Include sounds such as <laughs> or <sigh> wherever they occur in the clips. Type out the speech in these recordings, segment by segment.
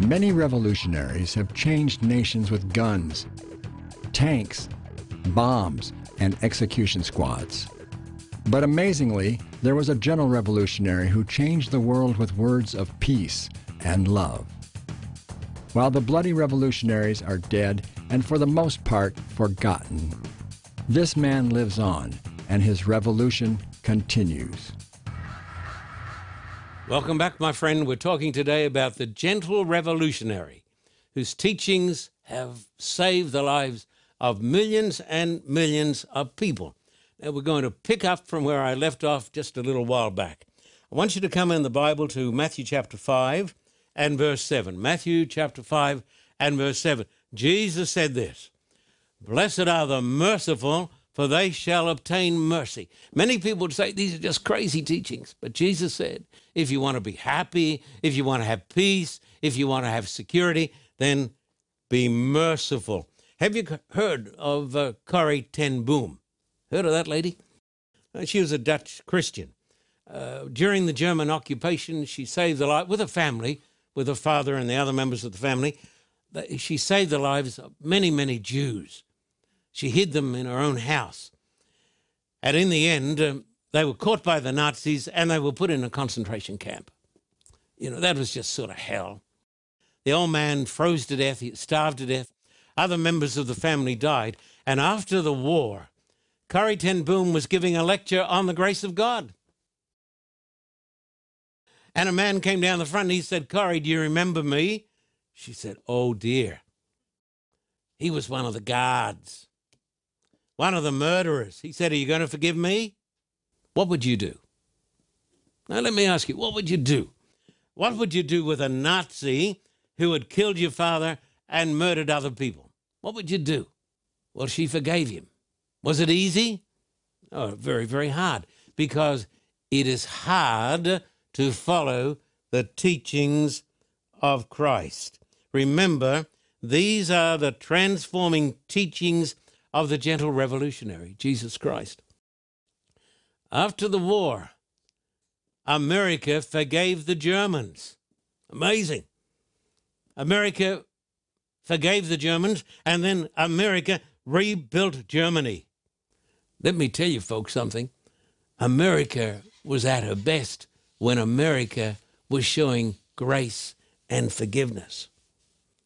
Many revolutionaries have changed nations with guns, tanks, bombs, and execution squads. But amazingly, there was a gentle revolutionary who changed the world with words of peace and love. While the bloody revolutionaries are dead and for the most part forgotten, this man lives on and his revolution continues. Welcome back, my friend. We're talking today about the gentle revolutionary whose teachings have saved the lives of millions and millions of people. Now, we're going to pick up from where I left off just a little while back. I want you to come in the Bible to Matthew chapter 5 and verse 7. Matthew chapter 5 and verse 7. Jesus said this Blessed are the merciful, for they shall obtain mercy. Many people would say these are just crazy teachings, but Jesus said, if you want to be happy, if you want to have peace, if you want to have security, then be merciful. Have you heard of uh, Corrie ten Boom? Heard of that lady? Uh, she was a Dutch Christian. Uh, during the German occupation, she saved the life with her family, with her father and the other members of the family. She saved the lives of many, many Jews. She hid them in her own house. And in the end, um, they were caught by the Nazis and they were put in a concentration camp. You know, that was just sort of hell. The old man froze to death, he starved to death. Other members of the family died. And after the war, Corrie ten Boom was giving a lecture on the grace of God. And a man came down the front and he said, Corrie, do you remember me? She said, Oh dear. He was one of the guards one of the murderers. He said, Are you going to forgive me? What would you do? Now, let me ask you, what would you do? What would you do with a Nazi who had killed your father and murdered other people? What would you do? Well, she forgave him. Was it easy? Oh, very, very hard because it is hard to follow the teachings of Christ. Remember, these are the transforming teachings of the gentle revolutionary, Jesus Christ. After the war, America forgave the Germans. Amazing. America forgave the Germans, and then America rebuilt Germany. Let me tell you, folks, something. America was at her best when America was showing grace and forgiveness.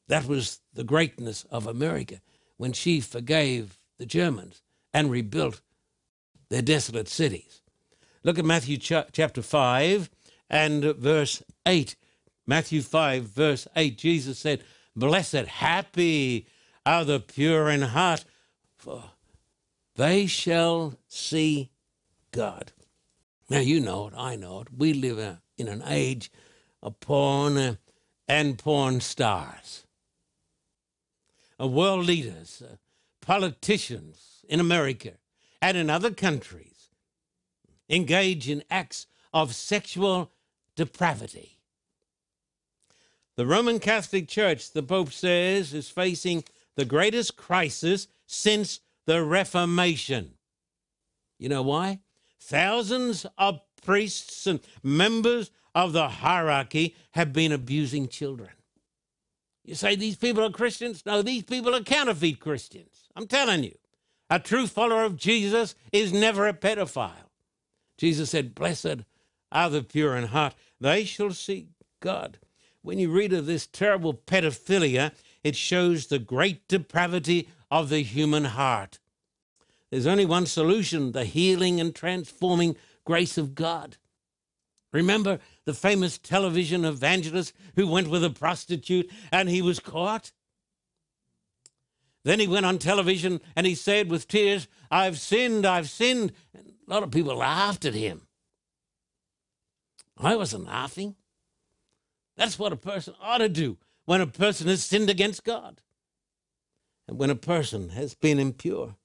That was the greatness of America when she forgave the Germans and rebuilt their desolate cities. Look at Matthew ch- chapter 5 and verse 8. Matthew 5, verse 8, Jesus said, Blessed, happy are the pure in heart, for they shall see God. Now, you know it, I know it. We live in an age of porn and porn stars. of World leaders, uh, politicians in America and in other countries engage in acts of sexual depravity. The Roman Catholic Church, the Pope says, is facing the greatest crisis since the Reformation. You know why? Thousands of priests and members of the hierarchy have been abusing children. You say these people are Christians? No, these people are counterfeit Christians. I'm telling you, a true follower of Jesus is never a pedophile. Jesus said, Blessed are the pure in heart, they shall see God. When you read of this terrible pedophilia, it shows the great depravity of the human heart. There's only one solution the healing and transforming grace of God. Remember the famous television evangelist who went with a prostitute and he was caught? Then he went on television and he said with tears, I've sinned, I've sinned. And a lot of people laughed at him. I wasn't laughing. That's what a person ought to do when a person has sinned against God and when a person has been impure.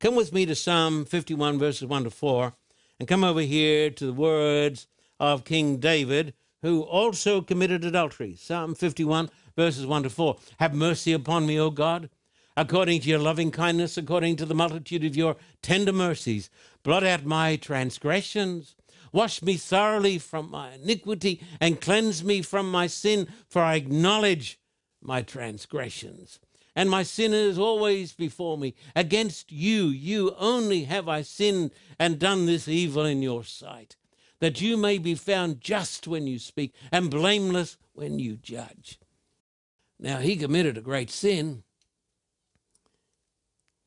Come with me to Psalm 51, verses 1 to 4, and come over here to the words of King David, who also committed adultery. Psalm 51, verses 1 to 4. Have mercy upon me, O God according to your loving kindness, according to the multitude of your tender mercies. Blot out my transgressions. Wash me thoroughly from my iniquity and cleanse me from my sin, for I acknowledge my transgressions. And my sin is always before me. Against you, you only have I sinned and done this evil in your sight, that you may be found just when you speak and blameless when you judge. Now, he committed a great sin,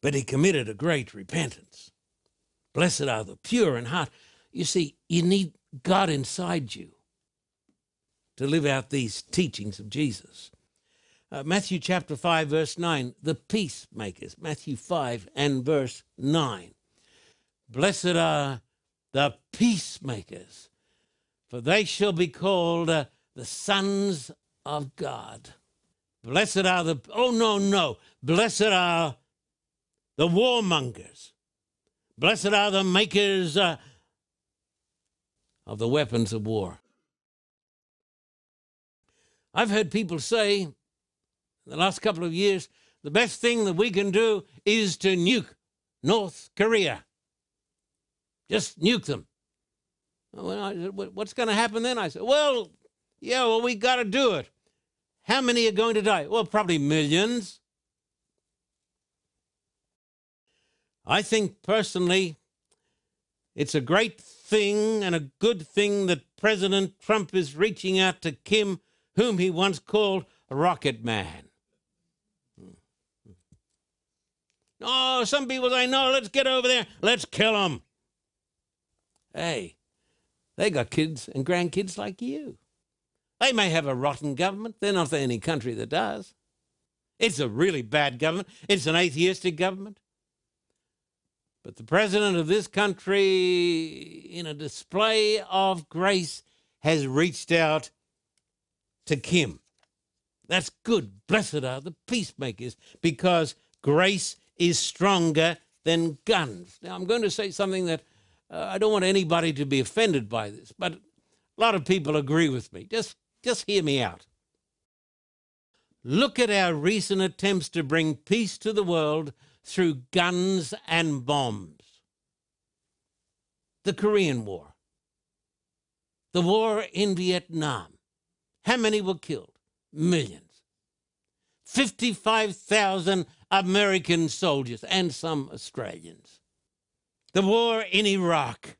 but he committed a great repentance. Blessed are the pure in heart. You see, you need God inside you to live out these teachings of Jesus. Uh, Matthew chapter 5, verse 9, the peacemakers. Matthew 5 and verse 9. Blessed are the peacemakers, for they shall be called uh, the sons of God. Blessed are the, oh no, no, blessed are the warmongers. Blessed are the makers uh, of the weapons of war. I've heard people say in the last couple of years the best thing that we can do is to nuke North Korea. Just nuke them. Oh, well, I said, What's going to happen then? I said, Well, yeah, well, we got to do it. How many are going to die? Well, probably millions. I think personally, it's a great thing and a good thing that President Trump is reaching out to Kim, whom he once called Rocket Man. Hmm. Hmm. Oh, some people say, no, let's get over there, let's kill them. Hey, they got kids and grandkids like you. They may have a rotten government. They're not the only country that does. It's a really bad government. It's an atheistic government. But the president of this country, in a display of grace, has reached out to Kim. That's good. Blessed are the peacemakers because grace is stronger than guns. Now, I'm going to say something that uh, I don't want anybody to be offended by this, but a lot of people agree with me. Just just hear me out. Look at our recent attempts to bring peace to the world through guns and bombs. The Korean War, the war in Vietnam. How many were killed? Millions. 55,000 American soldiers and some Australians. The war in Iraq.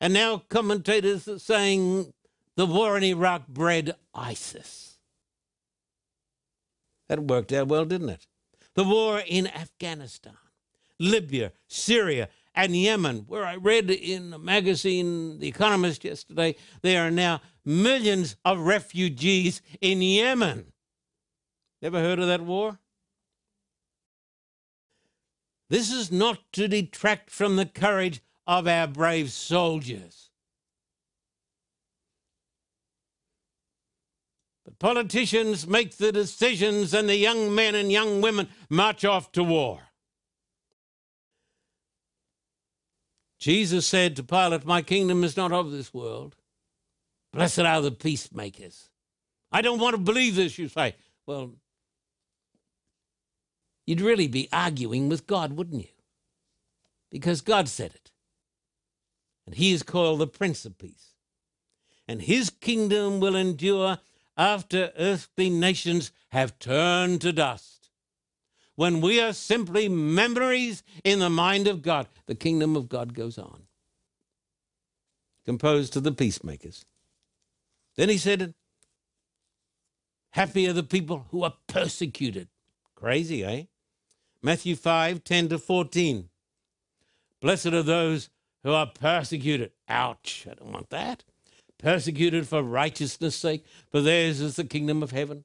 And now commentators are saying the war in Iraq bred ISIS. That worked out well, didn't it? The war in Afghanistan, Libya, Syria, and Yemen, where I read in a magazine, The Economist, yesterday, there are now millions of refugees in Yemen. Ever heard of that war? This is not to detract from the courage of our brave soldiers. But politicians make the decisions, and the young men and young women march off to war. Jesus said to Pilate, My kingdom is not of this world. Blessed are the peacemakers. I don't want to believe this, you say. Well, you'd really be arguing with God, wouldn't you? Because God said it. And he is called the Prince of Peace. And his kingdom will endure after earthly nations have turned to dust. When we are simply memories in the mind of God, the kingdom of God goes on. Composed to the peacemakers. Then he said, Happy are the people who are persecuted. Crazy, eh? Matthew 5 10 to 14. Blessed are those who are persecuted. Ouch, I don't want that persecuted for righteousness' sake, for theirs is the kingdom of heaven.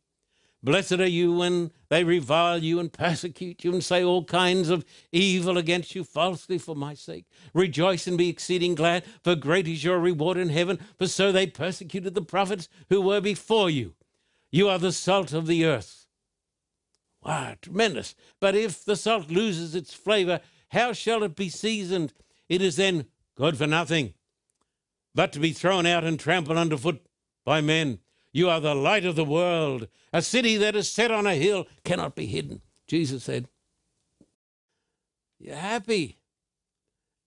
Blessed are you when they revile you and persecute you and say all kinds of evil against you falsely for my sake. Rejoice and be exceeding glad, for great is your reward in heaven, for so they persecuted the prophets who were before you. You are the salt of the earth. Wow, tremendous. But if the salt loses its flavor, how shall it be seasoned? It is then good for nothing but to be thrown out and trampled underfoot by men. You are the light of the world. A city that is set on a hill cannot be hidden. Jesus said, You're happy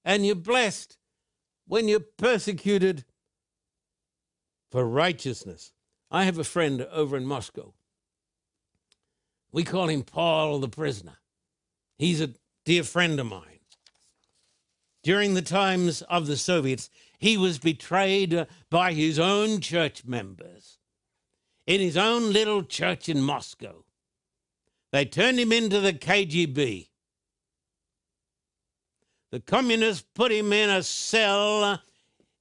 and you're blessed when you're persecuted for righteousness. I have a friend over in Moscow. We call him Paul the prisoner. He's a dear friend of mine. During the times of the Soviets, he was betrayed by his own church members in his own little church in Moscow. They turned him into the KGB. The communists put him in a cell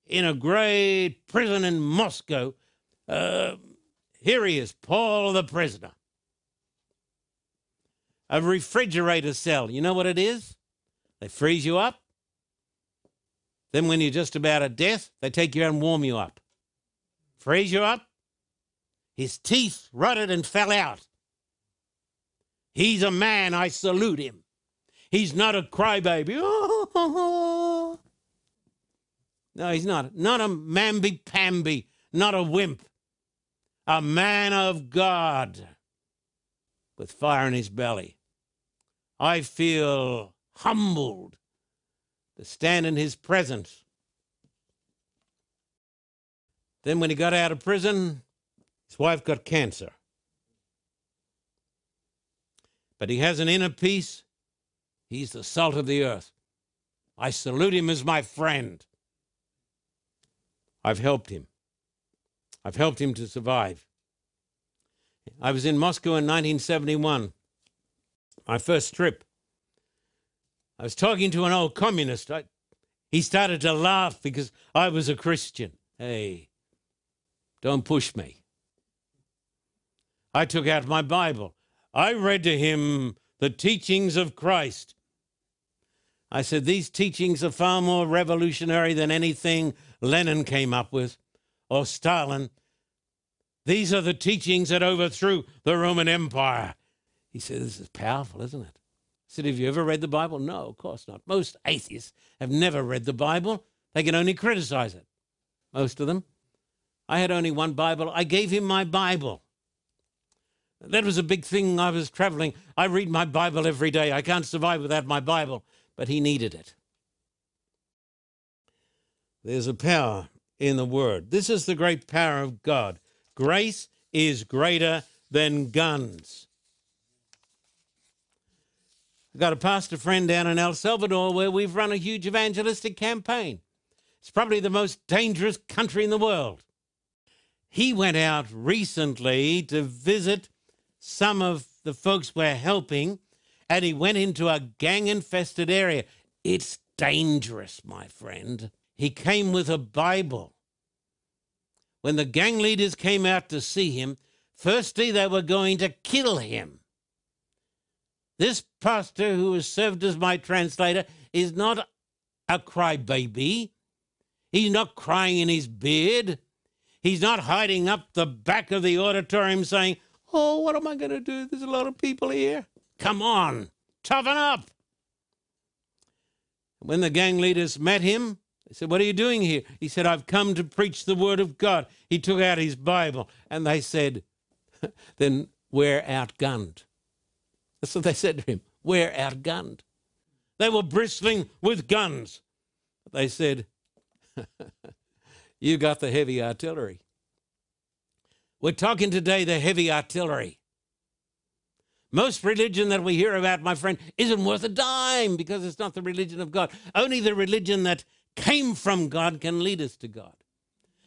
in a great prison in Moscow. Uh, here he is, Paul the prisoner. A refrigerator cell. You know what it is? They freeze you up. Then, when you're just about at death, they take you and warm you up. Freeze you up. His teeth rotted and fell out. He's a man. I salute him. He's not a crybaby. <laughs> No, he's not. Not a mamby pamby, not a wimp. A man of God with fire in his belly. I feel humbled to stand in his presence. Then, when he got out of prison, his wife got cancer. But he has an inner peace. He's the salt of the earth. I salute him as my friend. I've helped him. I've helped him to survive. I was in Moscow in 1971, my first trip. I was talking to an old communist. I, he started to laugh because I was a Christian. Hey, don't push me. I took out my Bible. I read to him the teachings of Christ. I said, These teachings are far more revolutionary than anything Lenin came up with or Stalin. These are the teachings that overthrew the Roman Empire. He said, This is powerful, isn't it? Said, Have you ever read the Bible? No, of course not. Most atheists have never read the Bible. They can only criticize it. Most of them. I had only one Bible. I gave him my Bible. That was a big thing. I was traveling. I read my Bible every day. I can't survive without my Bible but he needed it. There's a power in the word. This is the great power of God. Grace is greater than guns. I've got a pastor friend down in El Salvador where we've run a huge evangelistic campaign. It's probably the most dangerous country in the world. He went out recently to visit some of the folks we're helping and he went into a gang infested area. It's dangerous, my friend. He came with a Bible. When the gang leaders came out to see him, firstly they were going to kill him. This pastor, who has served as my translator, is not a crybaby. He's not crying in his beard. He's not hiding up the back of the auditorium saying, Oh, what am I going to do? There's a lot of people here. Come on, toughen up. When the gang leaders met him, they said, What are you doing here? He said, I've come to preach the word of God. He took out his Bible and they said, <laughs> Then we're outgunned. That's what they said to him. We're outgunned. They were bristling with guns. They said, <laughs> You got the heavy artillery. We're talking today the heavy artillery. Most religion that we hear about, my friend, isn't worth a dime because it's not the religion of God. Only the religion that came from God can lead us to God.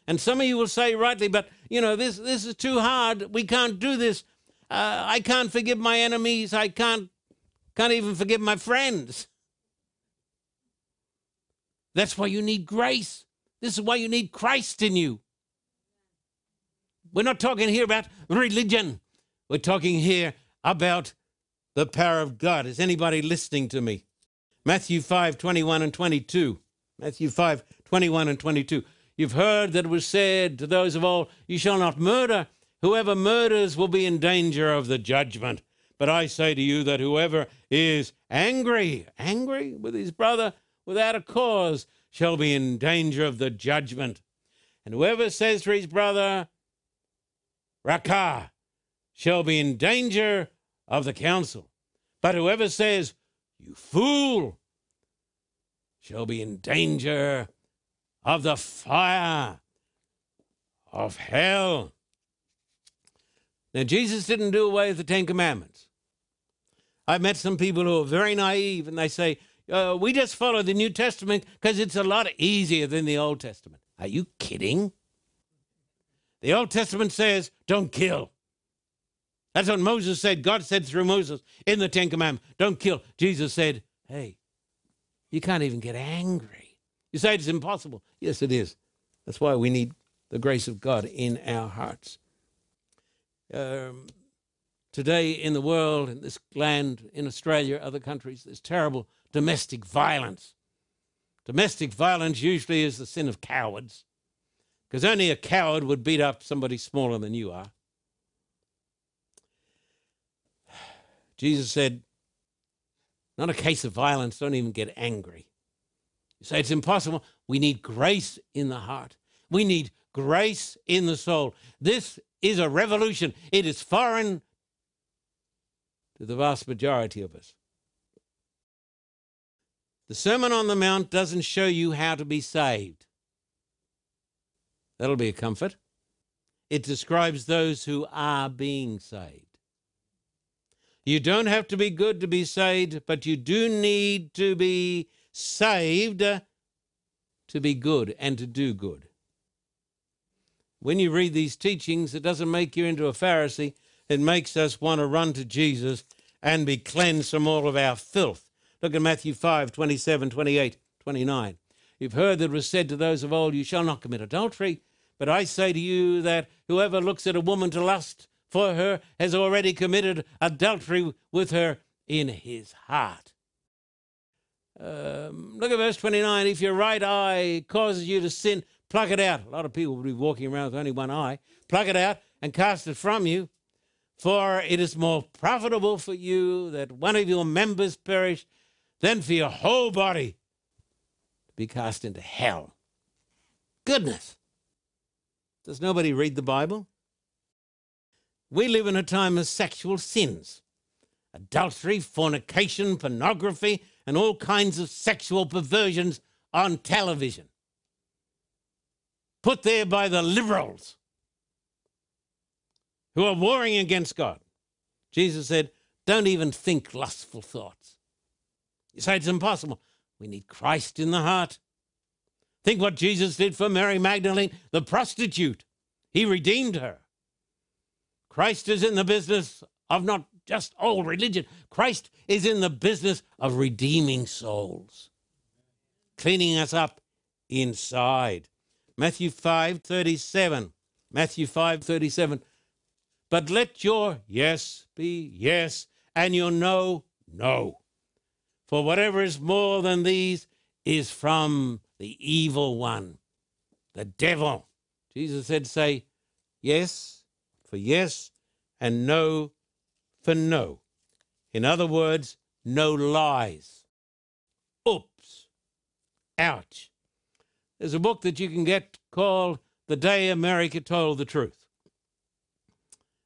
And some of you will say rightly, but you know, this, this is too hard. We can't do this. Uh, I can't forgive my enemies. I can't, can't even forgive my friends. That's why you need grace. This is why you need Christ in you. We're not talking here about religion. We're talking here about the power of God. Is anybody listening to me? Matthew 5 21 and 22. Matthew 5 21 and 22. You've heard that it was said to those of old, You shall not murder. Whoever murders will be in danger of the judgment. But I say to you that whoever is angry, angry with his brother without a cause, shall be in danger of the judgment. And whoever says to his brother, Raca, shall be in danger of the council. But whoever says, You fool, shall be in danger of the fire of hell. Now, Jesus didn't do away with the Ten Commandments. I've met some people who are very naive and they say, uh, we just follow the New Testament because it's a lot easier than the Old Testament. Are you kidding? The Old Testament says, don't kill. That's what Moses said. God said through Moses in the Ten Commandments, don't kill. Jesus said, hey, you can't even get angry. You say it's impossible. Yes, it is. That's why we need the grace of God in our hearts. Um, today in the world, in this land, in Australia, other countries, there's terrible domestic violence. Domestic violence usually is the sin of cowards, because only a coward would beat up somebody smaller than you are. <sighs> Jesus said, not a case of violence, don't even get angry. You say it's impossible. We need grace in the heart. We need grace in the soul. This is a revolution. It is foreign to the vast majority of us. The Sermon on the Mount doesn't show you how to be saved. That'll be a comfort. It describes those who are being saved. You don't have to be good to be saved, but you do need to be saved uh, to be good and to do good. When you read these teachings, it doesn't make you into a Pharisee. It makes us want to run to Jesus and be cleansed from all of our filth. Look at Matthew 5 27, 28, 29. You've heard that it was said to those of old, You shall not commit adultery. But I say to you that whoever looks at a woman to lust for her has already committed adultery with her in his heart. Um, look at verse 29. If your right eye causes you to sin, pluck it out. A lot of people will be walking around with only one eye. Pluck it out and cast it from you. For it is more profitable for you that one of your members perish than for your whole body to be cast into hell. Goodness. Does nobody read the Bible? We live in a time of sexual sins adultery, fornication, pornography, and all kinds of sexual perversions on television. Put there by the liberals who are warring against God. Jesus said, Don't even think lustful thoughts. You say it's impossible. We need Christ in the heart. Think what Jesus did for Mary Magdalene, the prostitute. He redeemed her. Christ is in the business of not just old religion. Christ is in the business of redeeming souls, cleaning us up inside. Matthew 5 37. Matthew 5 37. But let your yes be yes, and your no, no. For whatever is more than these is from the evil one, the devil. Jesus said, Say yes for yes and no for no. In other words, no lies. Oops. Ouch. There's a book that you can get called The Day America Told the Truth.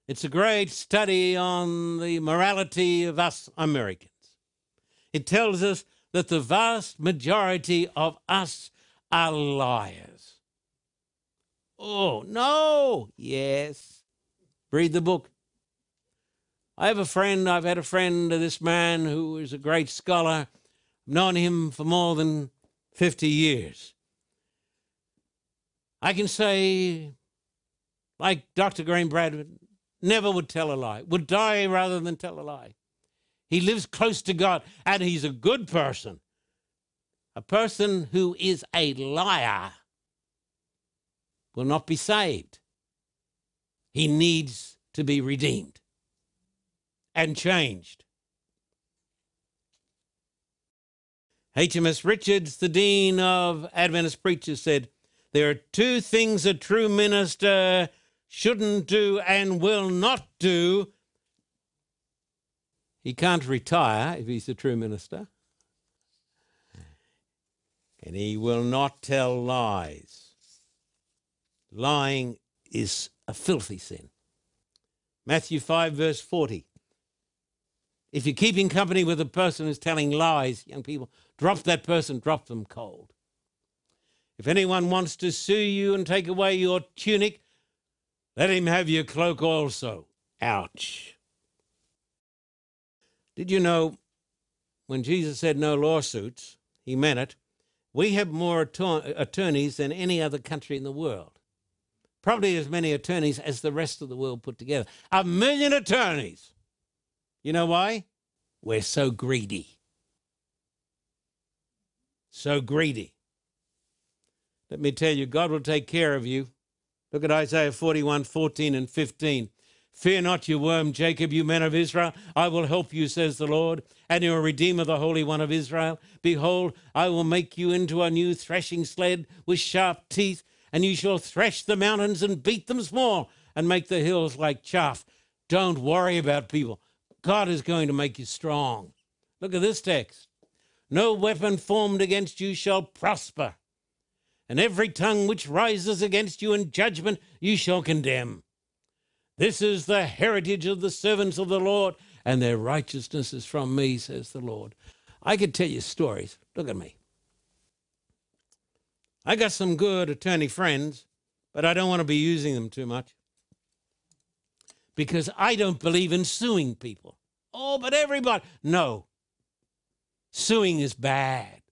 It's a great study on the morality of us Americans. It tells us that the vast majority of us are liars. Oh, no. Yes. Read the book. I have a friend, I've had a friend, of this man who is a great scholar. I've known him for more than 50 years. I can say, like Dr. Graham Bradford, never would tell a lie, would die rather than tell a lie. He lives close to God and he's a good person. A person who is a liar will not be saved. He needs to be redeemed and changed. HMS Richards, the Dean of Adventist Preachers, said, There are two things a true minister shouldn't do and will not do. He can't retire if he's a true minister. And he will not tell lies. Lying is a filthy sin. Matthew 5, verse 40. If you're keeping company with a person who's telling lies, young people, drop that person, drop them cold. If anyone wants to sue you and take away your tunic, let him have your cloak also. Ouch. Did you know when Jesus said no lawsuits, he meant it? We have more attorneys than any other country in the world. Probably as many attorneys as the rest of the world put together. A million attorneys. You know why? We're so greedy. So greedy. Let me tell you, God will take care of you. Look at Isaiah 41 14 and 15. Fear not, you worm Jacob, you men of Israel. I will help you, says the Lord, and your Redeemer, the Holy One of Israel. Behold, I will make you into a new threshing sled with sharp teeth, and you shall thresh the mountains and beat them small, and make the hills like chaff. Don't worry about people. God is going to make you strong. Look at this text. No weapon formed against you shall prosper, and every tongue which rises against you in judgment you shall condemn. This is the heritage of the servants of the Lord, and their righteousness is from me, says the Lord. I could tell you stories. Look at me. I got some good attorney friends, but I don't want to be using them too much because I don't believe in suing people. Oh, but everybody. No. Suing is bad.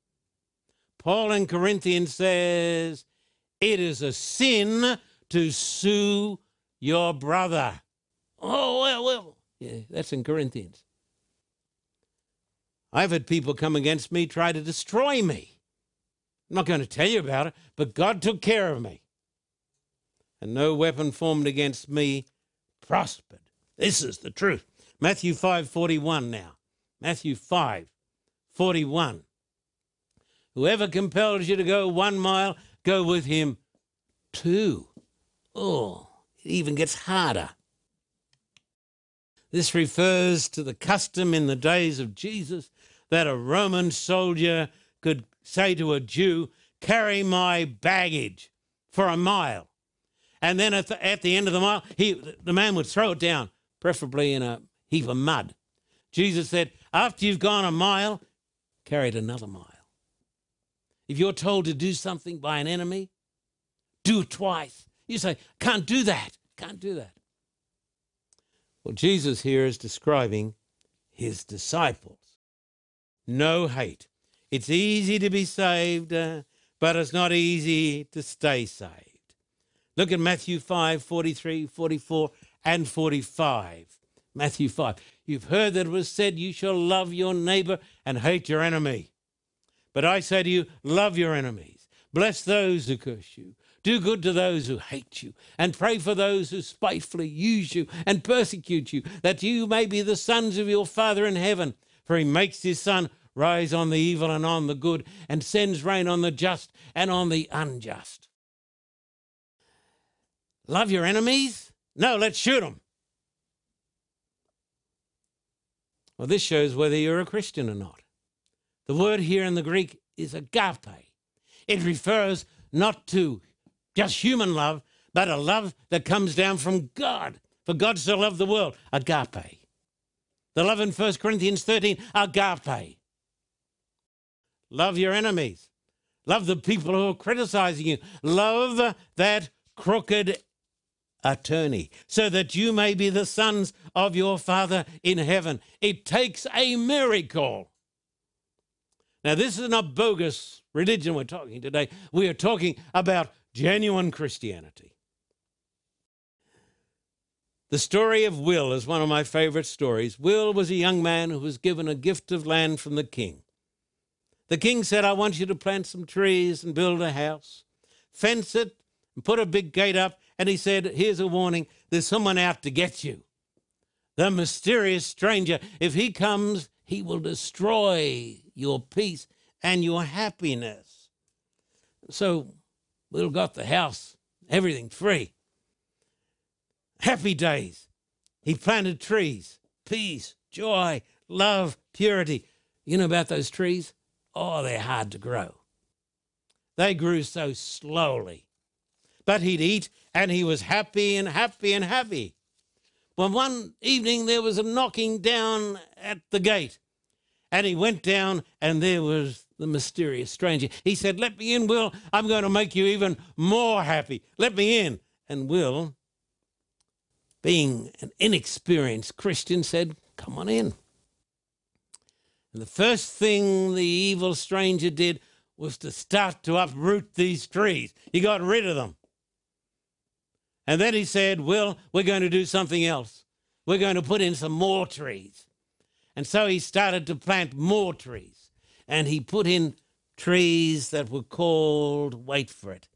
Paul in Corinthians says it is a sin to sue your brother. Oh, well, well. Yeah, that's in Corinthians. I've had people come against me, try to destroy me. I'm not going to tell you about it, but God took care of me. And no weapon formed against me prospered. This is the truth. Matthew 5 41 now. Matthew 5 41. Whoever compels you to go one mile, go with him two. Oh. It even gets harder. This refers to the custom in the days of Jesus that a Roman soldier could say to a Jew, Carry my baggage for a mile. And then at the, at the end of the mile, he, the man would throw it down, preferably in a heap of mud. Jesus said, After you've gone a mile, carry it another mile. If you're told to do something by an enemy, do it twice. You say, can't do that. Can't do that. Well, Jesus here is describing his disciples. No hate. It's easy to be saved, uh, but it's not easy to stay saved. Look at Matthew 5 43, 44, and 45. Matthew 5. You've heard that it was said, You shall love your neighbor and hate your enemy. But I say to you, love your enemies, bless those who curse you, do good to those who hate you, and pray for those who spitefully use you and persecute you, that you may be the sons of your Father in heaven. For he makes his sun rise on the evil and on the good, and sends rain on the just and on the unjust. Love your enemies? No, let's shoot them. Well, this shows whether you're a Christian or not. The word here in the Greek is agape. It refers not to just human love, but a love that comes down from God. For God so loved the world, agape. The love in 1 Corinthians 13, agape. Love your enemies. Love the people who are criticizing you. Love that crooked attorney, so that you may be the sons of your Father in heaven. It takes a miracle. Now, this is not bogus religion we're talking today. We are talking about genuine Christianity. The story of Will is one of my favorite stories. Will was a young man who was given a gift of land from the king. The king said, I want you to plant some trees and build a house, fence it, and put a big gate up. And he said, Here's a warning there's someone out to get you. The mysterious stranger, if he comes, he will destroy your peace and your happiness. So Little got the house, everything free. Happy days. He planted trees, peace, joy, love, purity. You know about those trees? Oh, they're hard to grow. They grew so slowly. But he'd eat and he was happy and happy and happy. Well, one evening there was a knocking down at the gate. And he went down, and there was the mysterious stranger. He said, Let me in, Will. I'm going to make you even more happy. Let me in. And Will, being an inexperienced Christian, said, Come on in. And the first thing the evil stranger did was to start to uproot these trees. He got rid of them. And then he said, Well, we're going to do something else. We're going to put in some more trees. And so he started to plant more trees. And he put in trees that were called, wait for it,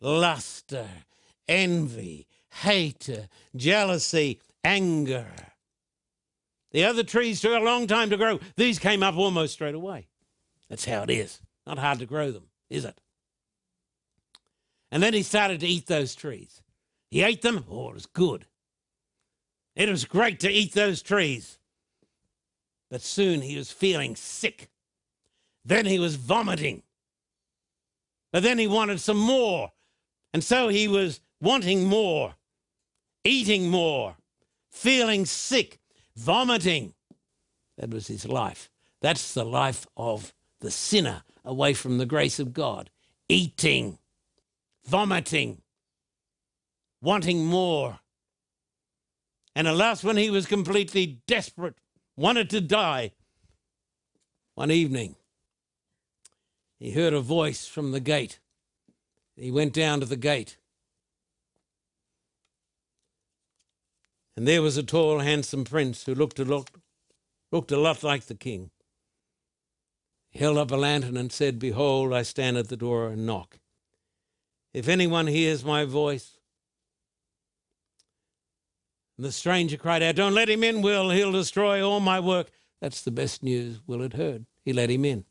luster, envy, hate, jealousy, anger. The other trees took a long time to grow. These came up almost straight away. That's how it is. Not hard to grow them, is it? And then he started to eat those trees. He ate them. Oh, it was good. It was great to eat those trees. But soon he was feeling sick. Then he was vomiting. But then he wanted some more. And so he was wanting more, eating more, feeling sick, vomiting. That was his life. That's the life of the sinner away from the grace of God. Eating, vomiting, wanting more. And at last, when he was completely desperate, wanted to die, one evening, he heard a voice from the gate. He went down to the gate. And there was a tall, handsome prince who looked a lot, looked a lot like the king. He held up a lantern and said, Behold, I stand at the door and knock. If anyone hears my voice, and the stranger cried out, Don't let him in, Will. He'll destroy all my work. That's the best news Will had heard. He let him in.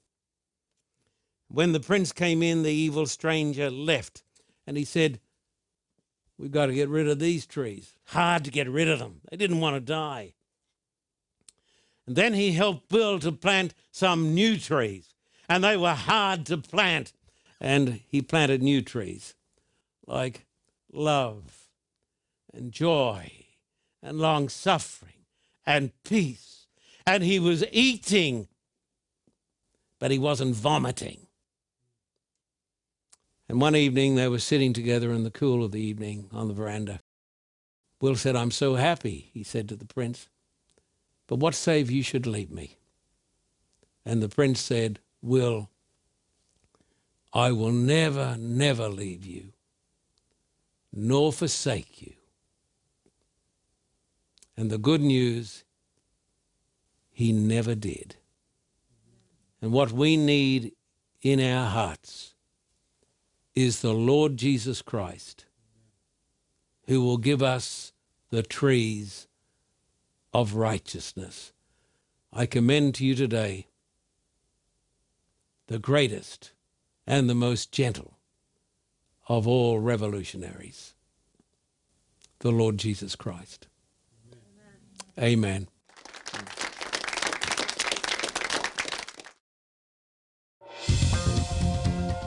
When the prince came in, the evil stranger left. And he said, We've got to get rid of these trees. Hard to get rid of them. They didn't want to die. And then he helped Bill to plant some new trees. And they were hard to plant. And he planted new trees like love and joy and long suffering and peace. And he was eating, but he wasn't vomiting. And one evening they were sitting together in the cool of the evening on the veranda. Will said, I'm so happy, he said to the prince, but what save you should leave me? And the prince said, Will, I will never, never leave you, nor forsake you. And the good news, he never did. And what we need in our hearts is the Lord Jesus Christ, who will give us the trees of righteousness. I commend to you today the greatest and the most gentle of all revolutionaries, the Lord Jesus Christ. Amen.